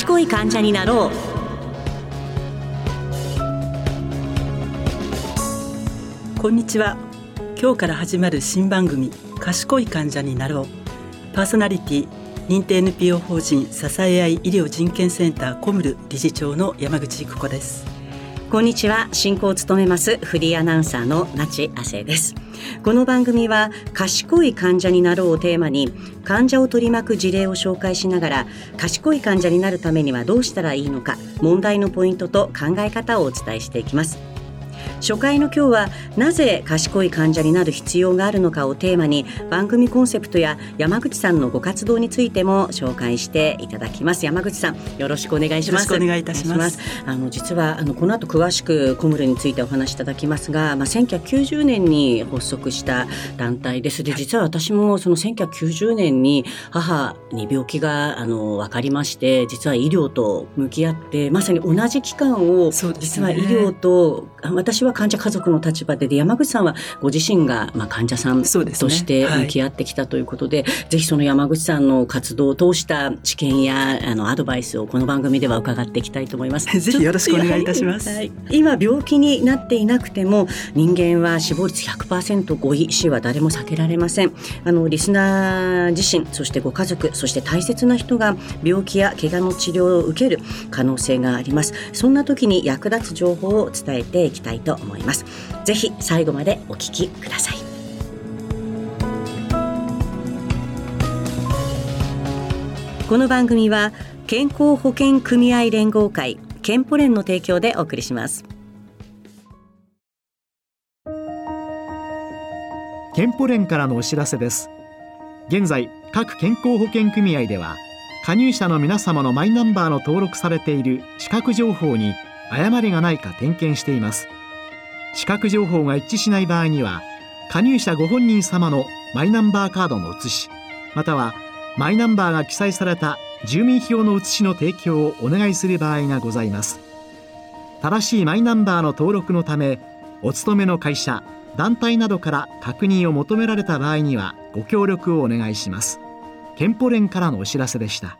賢い患者になろう。こんにちは。今日から始まる新番組賢い患者になろう。パーソナリティ認定 NPO 法人支え合い医療人権センターコムル理事長の山口育子です。こんにちは。進行を務めますフリーアナウンサーの那智亜生です。この番組は賢い患者になろうをテーマに患者を取り巻く事例を紹介しながら賢い患者になるためにはどうしたらいいのか問題のポイントと考え方をお伝えしていきます。初回の今日はなぜ賢い患者になる必要があるのかをテーマに番組コンセプトや山口さんのご活動についても紹介していただきます。山口さんよろしくお願いします。お願いいたします。あの実はあのこの後詳しくコムルについてお話しいただきますが、まあ、1990年に発足した団体ですで実は私もその1990年に母に病気があの分かりまして実は医療と向き合ってまさに同じ期間を、実は医療と私はは患者家族の立場でで山口さんはご自身がまあ患者さんとして向き合ってきたということで、ねはい、ぜひその山口さんの活動を通した知見やあのアドバイスをこの番組では伺っていきたいと思います。ぜひよろしくお願いいたします。はい、今病気になっていなくても人間は死亡率 100%5 位死は誰も避けられません。あのリスナー自身そしてご家族そして大切な人が病気や怪我の治療を受ける可能性があります。そんな時に役立つ情報を伝えていきたいと思います。ぜひ最後までお聞きください。この番組は健康保険組合連合会健保連の提供でお送りします。健保連からのお知らせです。現在各健康保険組合では加入者の皆様のマイナンバーの登録されている資格情報に誤りがないか点検しています。資格情報が一致しない場合には加入者ご本人様のマイナンバーカードの写しまたはマイナンバーが記載された住民票の写しの提供をお願いする場合がございます。正しいマイナンバーの登録のためお勤めの会社団体などから確認を求められた場合にはご協力をお願いします。健保連からのお知らせでした。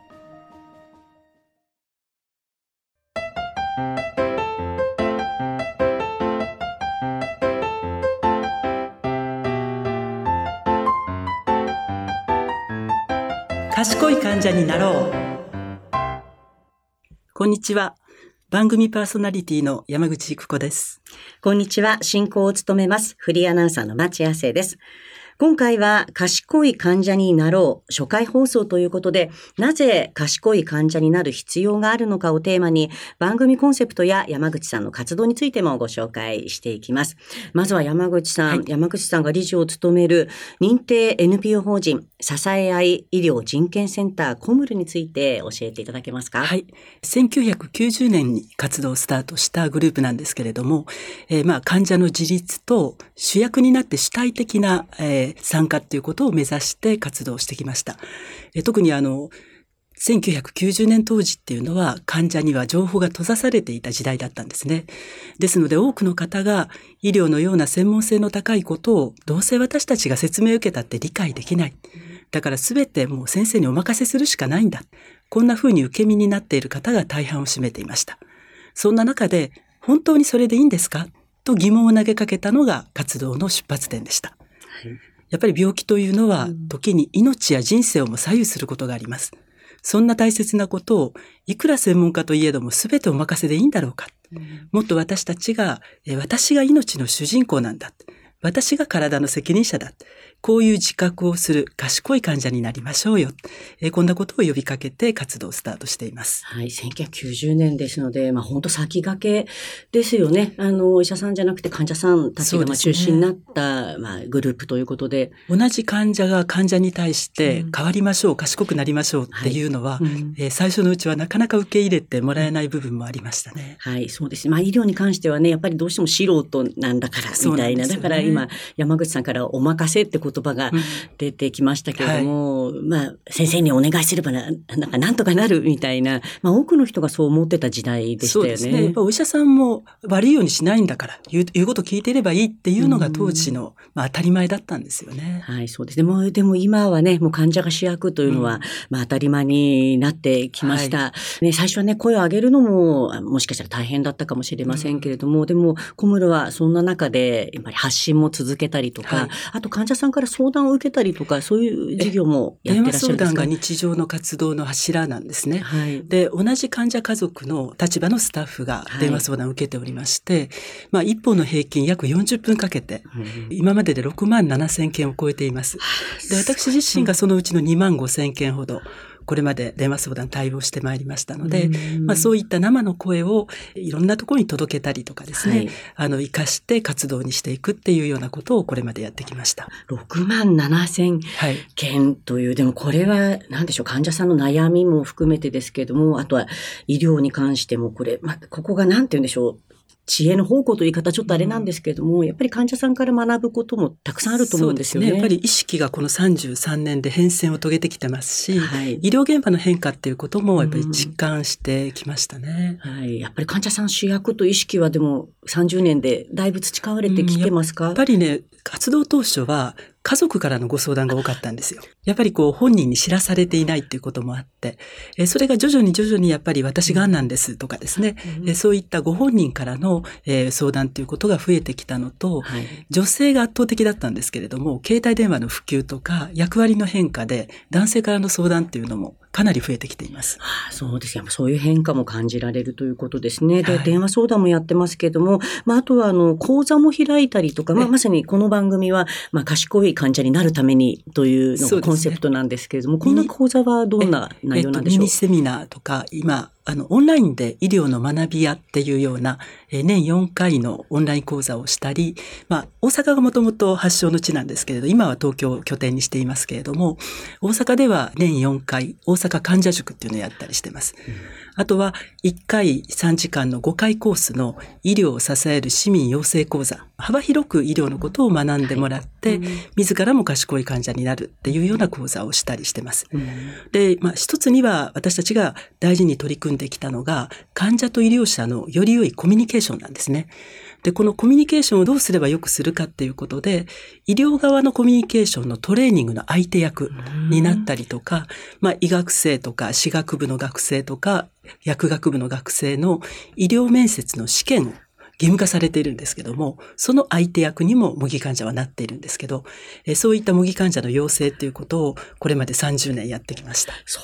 こんにちは。番組パーソナリティの山口育子です。こんにちは。進行を務めます。フリーアナウンサーの町亜生です。今回は賢い患者になろう初回放送ということで、なぜ賢い患者になる必要があるのかをテーマに番組コンセプトや山口さんの活動についてもご紹介していきます。まずは山口さん、はい、山口さんが理事を務める認定 NPO 法人支え合い医療人権センターコムルについて教えていただけますか？はい。1990年に活動をスタートしたグループなんですけれども、えー、まあ患者の自立と主役になって主体的な、えー参加っていうことを目指して活動してきました。え特にあの、1990年当時っていうのは患者には情報が閉ざされていた時代だったんですね。ですので多くの方が医療のような専門性の高いことをどうせ私たちが説明を受けたって理解できない。だから全てもう先生にお任せするしかないんだ。こんな風に受け身になっている方が大半を占めていました。そんな中で本当にそれでいいんですか？と疑問を投げかけたのが活動の出発点でした。やっぱり病気というのは、時に命や人生をも左右することがあります。そんな大切なことを、いくら専門家といえども全てお任せでいいんだろうか。もっと私たちが、私が命の主人公なんだ。私が体の責任者だ。こういう自覚をする賢い患者になりましょうよ。えー、こんなことを呼びかけて活動をスタートしています。はい。1990年ですので、まあ本当先駆けですよね。あの、お医者さんじゃなくて患者さんたちがまあ中心になった、ね、まあグループということで。同じ患者が患者に対して変わりましょう、うん、賢くなりましょうっていうのは、はいうん、えー、最初のうちはなかなか受け入れてもらえない部分もありましたね。はい、そうですまあ医療に関してはね、やっぱりどうしても素人なんだから、みたいな。ね、だから今、山口さんからお任せって言言葉が出てきましたけれども、うんはい、まあ、先生にお願いすればな、なんかなんとかなるみたいな、まあ、多くの人がそう思ってた時代でしたよね。そうですね。お医者さんも悪いようにしないんだから、言う言うこと聞いてればいいっていうのが当時の、まあ、当たり前だったんですよね。はい、そうです。でも、でも今はね、もう患者が主役というのは、うん、まあ、当たり前になってきました。はい、ね、最初はね、声を上げるのも、もしかしたら大変だったかもしれませんけれども、うん、でも、小室はそんな中で、やっぱり発信も続けたりとか、はい、あと患者さんから相談を受けたりとか、そういう事業もやってらっしゃるんですか、相談が日常の活動の柱なんですね。はい、で、同じ患者家族の立場のスタッフが電話相談を受けておりまして、はい、まあ、一本の平均約40分かけて、今までで6万7千件を超えています。で、私自身がそのうちの2万5千件ほど、これまで電話相談対応してまいりましたので、まあそういった生の声をいろんなところに届けたりとかですね、はい、あの、活かして活動にしていくっていうようなことをこれまでやってきました。6万7千件という、はい、でもこれは何でしょう、患者さんの悩みも含めてですけれども、あとは医療に関してもこれ、まあ、ここが何て言うんでしょう、知恵の方向という言い方ちょっとあれなんですけれども、うん、やっぱり患者さんから学ぶこともたくさんあると思うんですよね。ねやっぱり意識がこの33年で変遷を遂げてきてますし、はい、医療現場の変化っていうこともやっぱり実感してきましたね、うん、はい。やっぱり患者さん主役と意識はでも30年でだいぶ培われてきてますか、うん、やっぱりね、活動当初は家族からのご相談が多かったんですよ。やっぱりこう本人に知らされていないっていうこともあって、えそれが徐々に徐々にやっぱり私がんなんですとかですね、うん、そういったご本人からの、え相談っていうことが増えてきたのと、はい、女性が圧倒的だったんですけれども、携帯電話の普及とか役割の変化で男性からの相談っていうのもかなり増えてきています。はあ、そうですね。そういう変化も感じられるということですね。で、はい、電話相談もやってますけれども、まあ、あとは、あの、講座も開いたりとか、まあ、まさにこの番組は、まあ、賢い患者になるためにというのがコンセプトなんですけれども、ね、こんな講座はどんな内容なんでしょう、えっと、ミニセミナーとか、今、あの、オンラインで医療の学び屋っていうような、え年4回のオンライン講座をしたり、まあ、大阪がもともと発祥の地なんですけれど、今は東京を拠点にしていますけれども、大阪では年4回、大阪患者塾っていうのをやったりしてます。うんあとは1回3時間の5回コースの医療を支える市民養成講座。幅広く医療のことを学んでもらって、はい、自らも賢い患者になるっていうような講座をしたりしてます。うん、で、まあ一つには私たちが大事に取り組んできたのが、患者と医療者のより良いコミュニケーションなんですね。で、このコミュニケーションをどうすればよくするかっていうことで、医療側のコミュニケーションのトレーニングの相手役になったりとか、まあ、医学生とか、歯学部の学生とか、薬学部の学生の医療面接の試験を義務化されているんですけども、その相手役にも模擬患者はなっているんですけど、えそういった模擬患者の養成っていうことをこれまで30年やってきました。そ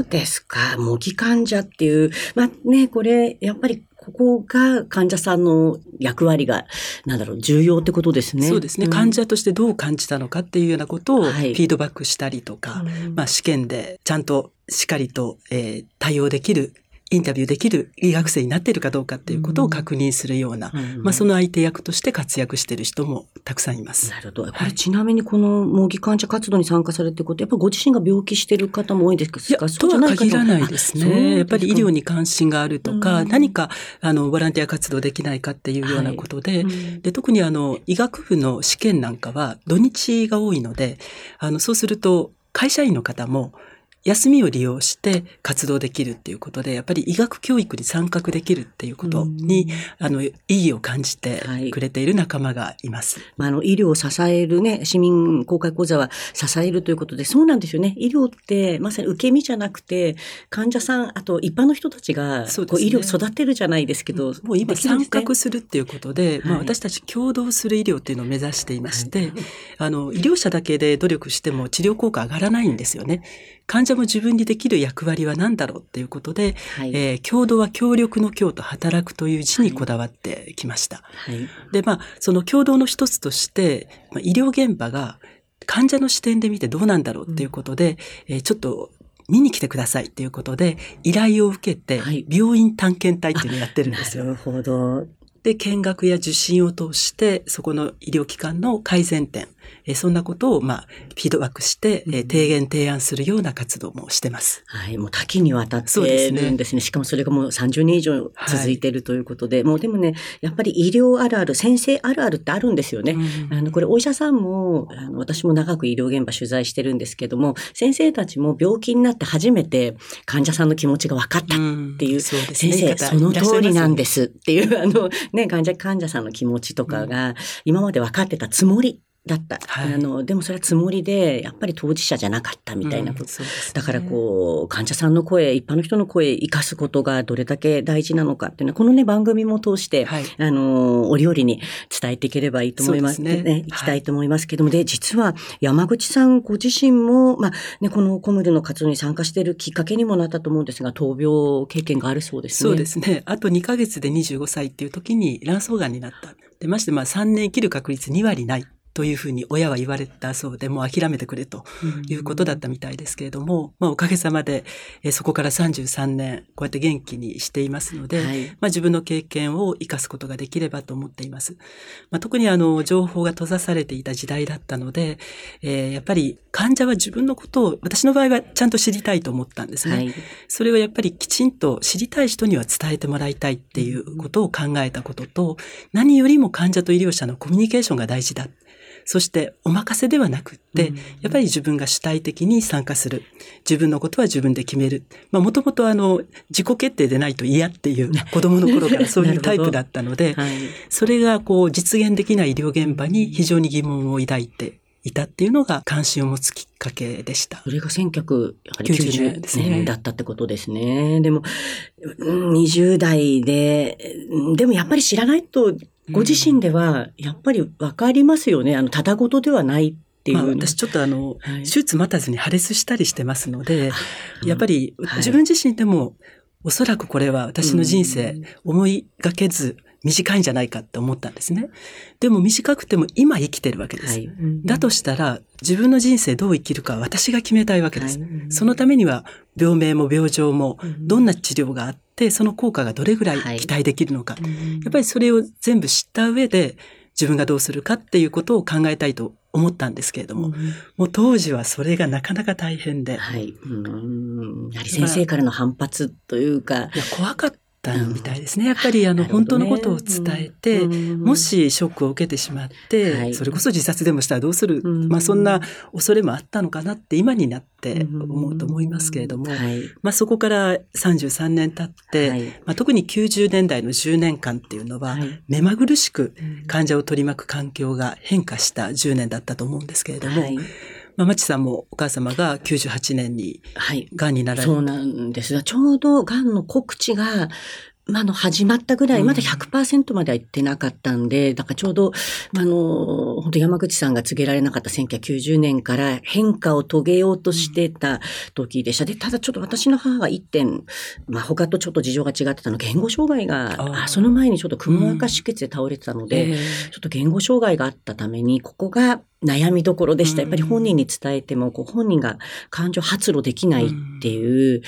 うですか。はい、模擬患者っていう、まあね、これ、やっぱりここが患者さんの役割が、なんだろう、重要ってことですね。そうですね。うん、患者としてどう感じたのかっていうようなことをフィードバックしたりとか、はい、まあ試験でちゃんとしっかりと、えー、対応できるインタビューできる医学生になっているかどうかっていうことを確認するような、うん、まあその相手役として活躍している人もたくさんいます。なるほど。これちなみにこの模擬患者活動に参加されてること、やっぱりご自身が病気してる方も多いんですか？いや、とは限らないですね。やっぱり医療に関心があるとか、何かあのボランティア活動できないかっていうようなことで、はいうん、で特にあの医学部の試験なんかは土日が多いので、あのそうすると会社員の方も休みを利用して活動できるっていうことで、やっぱり医学教育に参画できるっていうことに、あの、意義を感じてくれている仲間がいます。はい、まあ、あの、医療を支えるね、市民公開講座は支えるということで、そうなんですよね。医療ってまさに受け身じゃなくて、患者さん、あと一般の人たちが、そうこう医療を育てるじゃないですけど、もう今参画するっていうことで、まあ、私たち共同する医療っていうのを目指していまして、はい、あの、医療者だけで努力しても治療効果上がらないんですよね。患者も自分にできる役割は何だろうっていうことで、はい、えー、共同は協力の共と働くという字にこだわってきました。はい、で、まあ、その共同の一つとして、まあ、医療現場が患者の視点で見てどうなんだろうっていうことで、うん、えー、ちょっと見に来てくださいっていうことで、依頼を受けて、病院探検隊っていうのをやってるんですよ。なるほど。で、見学や受診を通して、そこの医療機関の改善点、えそんなことを、まあ、フィードバックして、え提言提案するような活動もしてます。はい、もう多岐にわたってるんですね。すね。しかもそれがもう30年以上続いているということで、はい、もうでもね、やっぱり医療あるある、先生あるあるってあるんですよね。うん、あの、これお医者さんも、あの私も長く医療現場取材してるんですけども、先生たちも病気になって初めて患者さんの気持ちが分かったっていう、うん、そうね、先生、その通りなんですっていう、あの、ね、患者、患者さんの気持ちとかが、今まで分かってたつもりだった、はい、あのでもそれはつもりでやっぱり当事者じゃなかったみたいなこと、うんね、だからこう患者さんの声一般の人の声生かすことがどれだけ大事なのかっていうのはこのね番組も通して、はい、あの折々に伝えていければいいと思いますね。ね。い。きたいと思いますけども、はい、で実は山口さんご自身も、まあね、このコムルの活動に参加しているきっかけにもなったと思うんですが闘病経験があるそうですね。そうですね。あと2か月で25歳っていう時に卵巣がんになった。でましてまあ3年生きる確率2割ない。というふうに親は言われたそうで、もう諦めてくれということだったみたいですけれども、まあおかげさまで、えそこから33年、こうやって元気にしていますので、はい、まあ自分の経験を生かすことができればと思っています。まあ、特にあの、情報が閉ざされていた時代だったので、えー、やっぱり患者は自分のことを、私の場合はちゃんと知りたいと思ったんですね。はい、それはやっぱりきちんと知りたい人には伝えてもらいたいっていうことを考えたことと、何よりも患者と医療者のコミュニケーションが大事だ。そしてお任せではなくって、やっぱり自分が主体的に参加する。自分のことは自分で決める。まあもともとあの自己決定でないと嫌っていう子供の頃からそういうタイプだったので、はい、それがこう実現できない医療現場に非常に疑問を抱いていたっていうのが関心を持つきっかけでした。それが1990年年だったってことですね。でも、20代で、でもやっぱり知らないとご自身では、やっぱりわかりますよね。あの、ただごとではないっていう。まあ、私ちょっとあの、はい、手術待たずに破裂したりしてますので、やっぱり自分自身でも、おそらくこれは私の人生、思いがけず短いんじゃないかって思ったんですね。でも短くても今生きてるわけです。はい、だとしたら自分の人生どう生きるか私が決めたいわけです。はい、そのためには病名も病状もどんな治療があってその効果がどれぐらい期待できるのか。はい、やっぱりそれを全部知った上で自分がどうするかっていうことを考えたいと思ったんですけれども、うん、もう当時はそれがなかなか大変で。はい。うんやはり先生からの反発というか。いや、怖かったみたいですね。やっぱりあの、本当のことを伝えて、もしショックを受けてしまって、それこそ自殺でもしたらどうする、まあそんな恐れもあったのかなって今になって思うと思いますけれども、まあそこから33年経って、まあ、特に90年代の10年間っていうのは、目まぐるしく患者を取り巻く環境が変化した10年だったと思うんですけれども、まあ、まちさんもお母様が98年に、はい。癌になられた、そうなんです。が、ちょうど癌の告知が、まあ、の、始まったぐらい、まだ100%までは行ってなかったんで、だからちょうど、あの、本当山口さんが告げられなかった1990年から変化を遂げようとしてた時でした。で、ただちょっと私の母が一点、まあ、他とちょっと事情が違ってたの、言語障害が、あその前にちょっとくも膜下出血で倒れてたので、うん、ちょっと言語障害があったために、ここが悩みどころでした。やっぱり本人に伝えても、こう本人が感情発露できないっていう、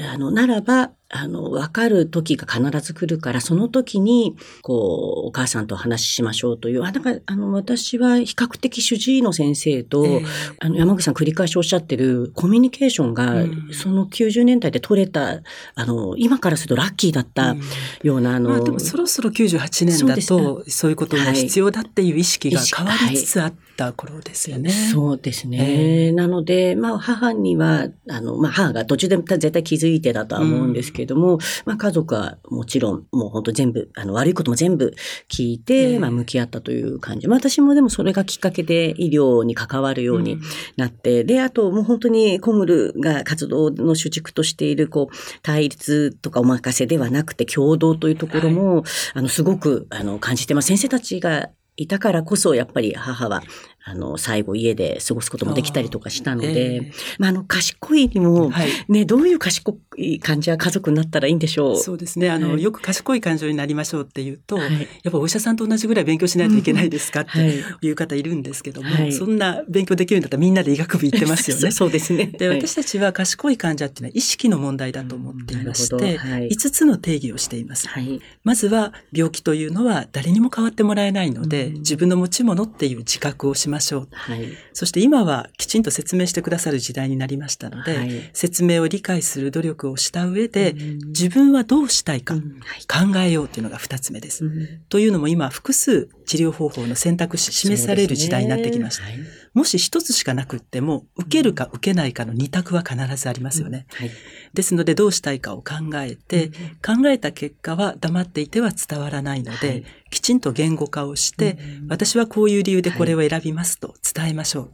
あの、ならば、あの、わかる時が必ず来るから、その時に、こう、お母さんと話しましょうという。あ、だから、あの、私は比較的主治医の先生と、えー、あの、山口さん繰り返しおっしゃってるコミュニケーションが、うん、その90年代で取れた、あの、今からするとラッキーだったような、うん、あの、まあ、でもそろそろ98年だと、そういうことが必要だっていう意識が変わりつつあった頃ですよね。はい、そうですね。えー、なので、まあ、母には、あの、まあ、母が途中で絶対気づいてだとは思うんですけども、うん、まあ、家族はもちろん、もう本当全部、あの、悪いことも全部聞いて、まあ、向き合ったという感じ。まあ、私もでもそれがきっかけで医療に関わるようになって、うん、で、あともう本当にコムルが活動の主軸としている、こう、対立とかお任せではなくて共同というところも、はい、あの、すごく、あの、感じてます。先生たちがいたからこそ、やっぱり母は、あの、最後家で過ごすこともできたりとかしたので、ええまあ、あの、賢いにも、はいね、どういう賢い感じは家族になったらいいんでしょう？そうですね。あの、はいよく賢い感情になりましょうっていうと、はいやっぱお医者さんと同じぐらい勉強しないといけないですかっはいていう方いるんですけども、はいそんな勉強できるんだったらみんなで医学部行ってますよね。そうですね。で、はい私たちは賢い患者っていうのは意識の問題だと思っていましなて、るほどはい5つの定義をしています。はい。まずは病気というのは誰にも変わってもらえないので、うん自分の持ち物っていう自覚をしましょう。はい。そして今はきちんと説明してくださる時代になりましたので、はい説明を理解する努力をした上で、うん自分はどうしたいか考えようというのが2つ目です。うんというのも今複数治療方法の選択肢示される時代になってきました。そうですねもし一つしかなくっても、受けるか受けないかの二択は必ずありますよね。はい。ですのでどうしたいかを考えて、考えた結果は黙っていては伝わらないので、はいきちんと言語化をして、うん私はこういう理由でこれを選びますと伝えましょう。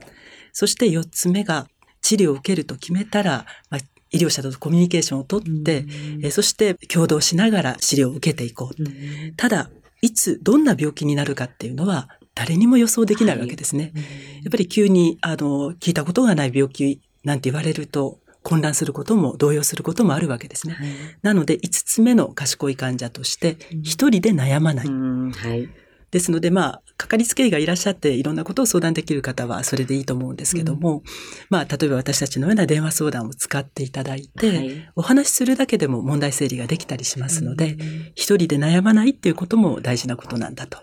そして四つ目が治療を受けると決めたら、まあ医療者とコミュニケーションをとって、えーそして共同しながら治療を受けていこう。うんただ、いつどんな病気になるかっていうのは誰にも予想できないわけですね。やっぱり急に、あの、聞いたことがない病気なんて言われると混乱することも動揺することもあるわけですね。はいなので、5つ目の賢い患者として、一人で悩まない。うんはい。ですので、まあ、かかりつけ医がいらっしゃって、いろんなことを相談できる方は、それでいいと思うんですけども、まあ、例えば私たちのような電話相談を使っていただいて、はい。お話しするだけでも問題整理ができたりしますので、一人で悩まないっていうことも大事なことなんだと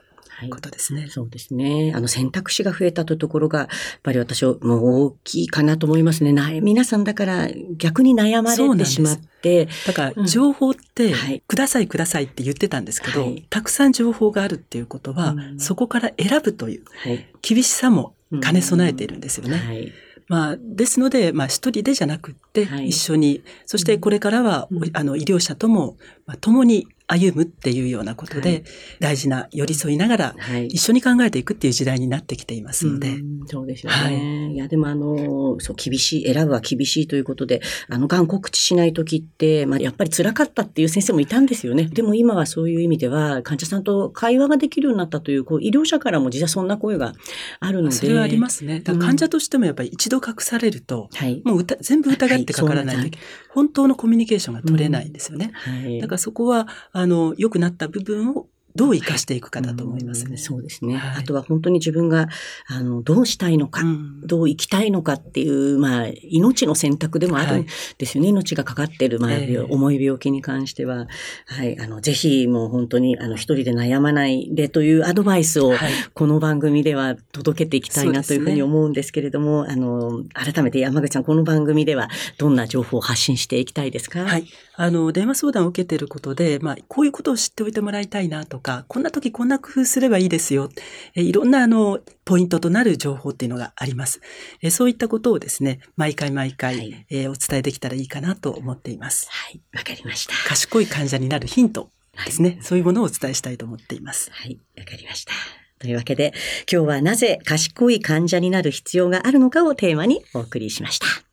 ことですね。そうですね。あの選択肢が増えたというところが、やっぱり私はもう大きいかなと思いますね。な皆さんだから逆に悩まれてしまって、だかうんら、情報ってはい、くださいくださいって言ってたんですけど、はいたくさん情報があるっていうことは、うんそこから選ぶというはい。厳しさも兼ね備えているんですよね。はい。まあ、ですので、まあ、一人でじゃなくって、はい一緒に、そしてこれからは、うんあの、医療者とも、まあ、共に歩むっていうようなことで、はい大事な寄り添いながら、はい。一緒に考えていくっていう時代になってきていますので、うんそうですよね。、はいや、でもあの、そう、厳しい、選ぶは厳しいということで、あの、がん告知しないときって、まあ、やっぱり辛かったっていう先生もいたんですよね。でも今はそういう意味では、患者さんと会話ができるようになったという、こう、医療者からも実はそんな声があるので。それはありますね。だから患者としてもやっぱり一度隠されると、はい。もう疑全部疑ってかからないと、はい本当のコミュニケーションが取れないんですよね。はい。だからそこは、あの、良くなった部分をどう活かしていくかだと思いますね。うんそうですね。はいあとは本当に自分が、あの、どうしたいのか、うんどう生きたいのかっていう、まあ、命の選択でもあるんですよね。命がかかってる、まあ、ええ重い病気に関しては。はい。あの、ぜひ、もう本当に、あの、一人で悩まないでというアドバイスを、はいこの番組では届けていきたいなというふうに思うんですけれども、あの、改めて山口さん、この番組ではどんな情報を発信していきたいですか？はい。あの、電話相談を受けていることで、まあ、こういうことを知っておいてもらいたいなとか、こんな時こんな工夫すればいいですよ。えいろんな、あの、ポイントとなる情報っていうのがあります。えそういったことをですね、毎回毎回、はいえーお伝えできたらいいかなと思っています。はい。わかりました。賢い患者になるヒントですね。そういうものをお伝えしたいと思っています。はい、わかりました。というわけで、今日はなぜ賢い患者になる必要があるのかをテーマにお送りしました。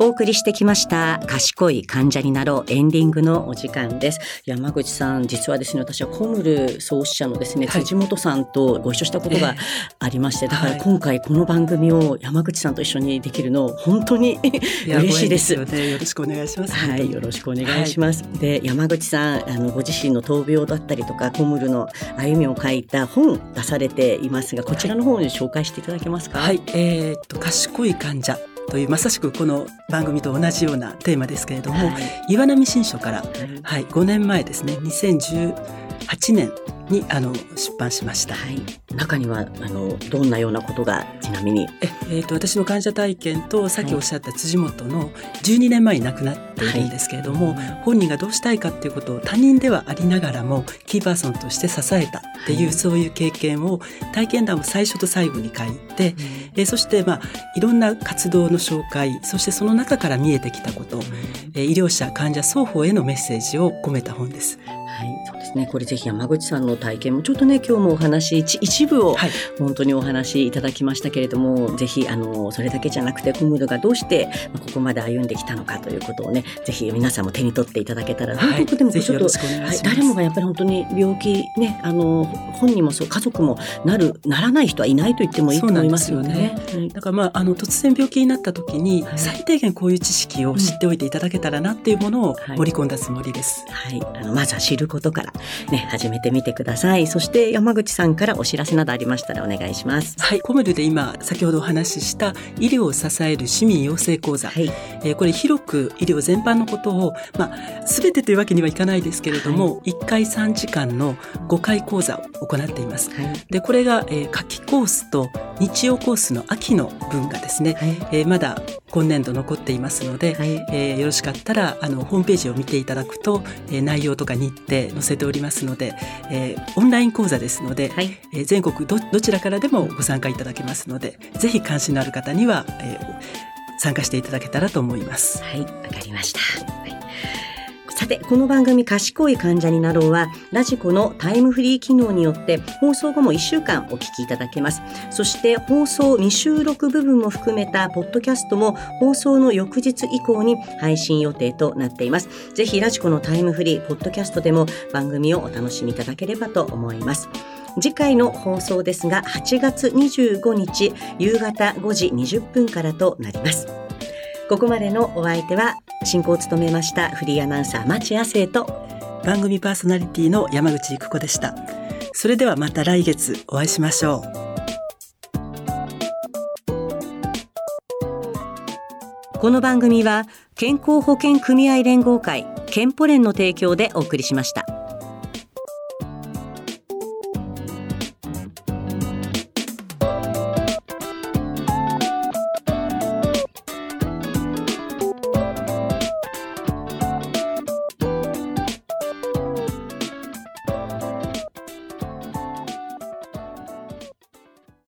お送りしてきました賢い患者になろうエンディングのお時間です山口さん実はですね私はコムル創始者のですね、はい辻本さんとご一緒したことがええありまして、だからはい今回この番組を山口さんと一緒にできるの本当に嬉しいですよね。よろしくお願いします。はい、よろしくお願いします。で、山口さん、あのご自身の闘病だったりとか、コムルの歩みを書いた本出されていますが、こちらの方に紹介していただけますか？はい、えーっと賢い患者というまさしくこの番組と同じようなテーマですけれども、はい。岩波新書からはいはい5年前ですね。2018年にあの出版しました。はい中にはあのどんなようなことがちなみに？ええーと私の患者体験とさっきおっしゃった辻元の12年前に亡くなっているんですけれども、本人がどうしたいかっていうことを他人ではありながらもキーパーソンとして支えたっていう、はいそういう経験を体験談を最初と最後に書いて、えーそしてまあいろんな活動の紹介そしてその中から見えてきたこと、えー医療者患者双方へのメッセージを込めた本です。ですね。これぜひ山口さんの体験もちょっとね今日もお話一一部を本当にお話いただきましたけれども、はい、ぜひあのそれだけじゃなくてコムルがどうしてここまで歩んできたのかということをねぜひ皆さんも手に取っていただけたら、はい、でもちょっと、はい、誰もがやっぱり本当に病気ねあの本人もそう家族もなるならない人はいないと言ってもいいと思いますよね。よねだからまああの突然病気になった時に、最低限こういう知識を知っておいていただけたらなっていうものを盛り込んだつもりです。はい、あのまずは知ることからね始めてみてください。そして山口さんからお知らせなどありましたらお願いします。はい、コムルで今先ほどお話しした医療を支える市民養成講座、はい、えー、これ広く医療全般のことをまあ全てというわけにはいかないですけれども、はい、1回3時間の5回講座を行っています。はい、でこれが、えー、夏季コースと日曜コースの秋の分がですね、はい、えー、まだ今年度残っていますので、はい、えー、よろしかったらあのホームページを見ていただくと、えー、内容とか日程載せておりますので、えー、オンライン講座ですので、はい、えー、全国どどちらからでもご参加いただけますのでぜひ関心のある方には、えー、参加していただけたらと思います。はいわかりました、はいさて、この番組賢い患者になろうは、ラジコのタイムフリー機能によって放送後も1週間お聞きいただけます。そして放送未収録部分も含めたポッドキャストも放送の翌日以降に配信予定となっています。ぜひラジコのタイムフリー、ポッドキャストでも番組をお楽しみいただければと思います。次回の放送ですが、8月25日夕方5時20分からとなります。ここまでのお相手は進行を務めましたフリーアナウンサー町亜生と番組パーソナリティの山口育子でしたそれではまた来月お会いしましょうこの番組は健康保険組合連合会健保連の提供でお送りしました。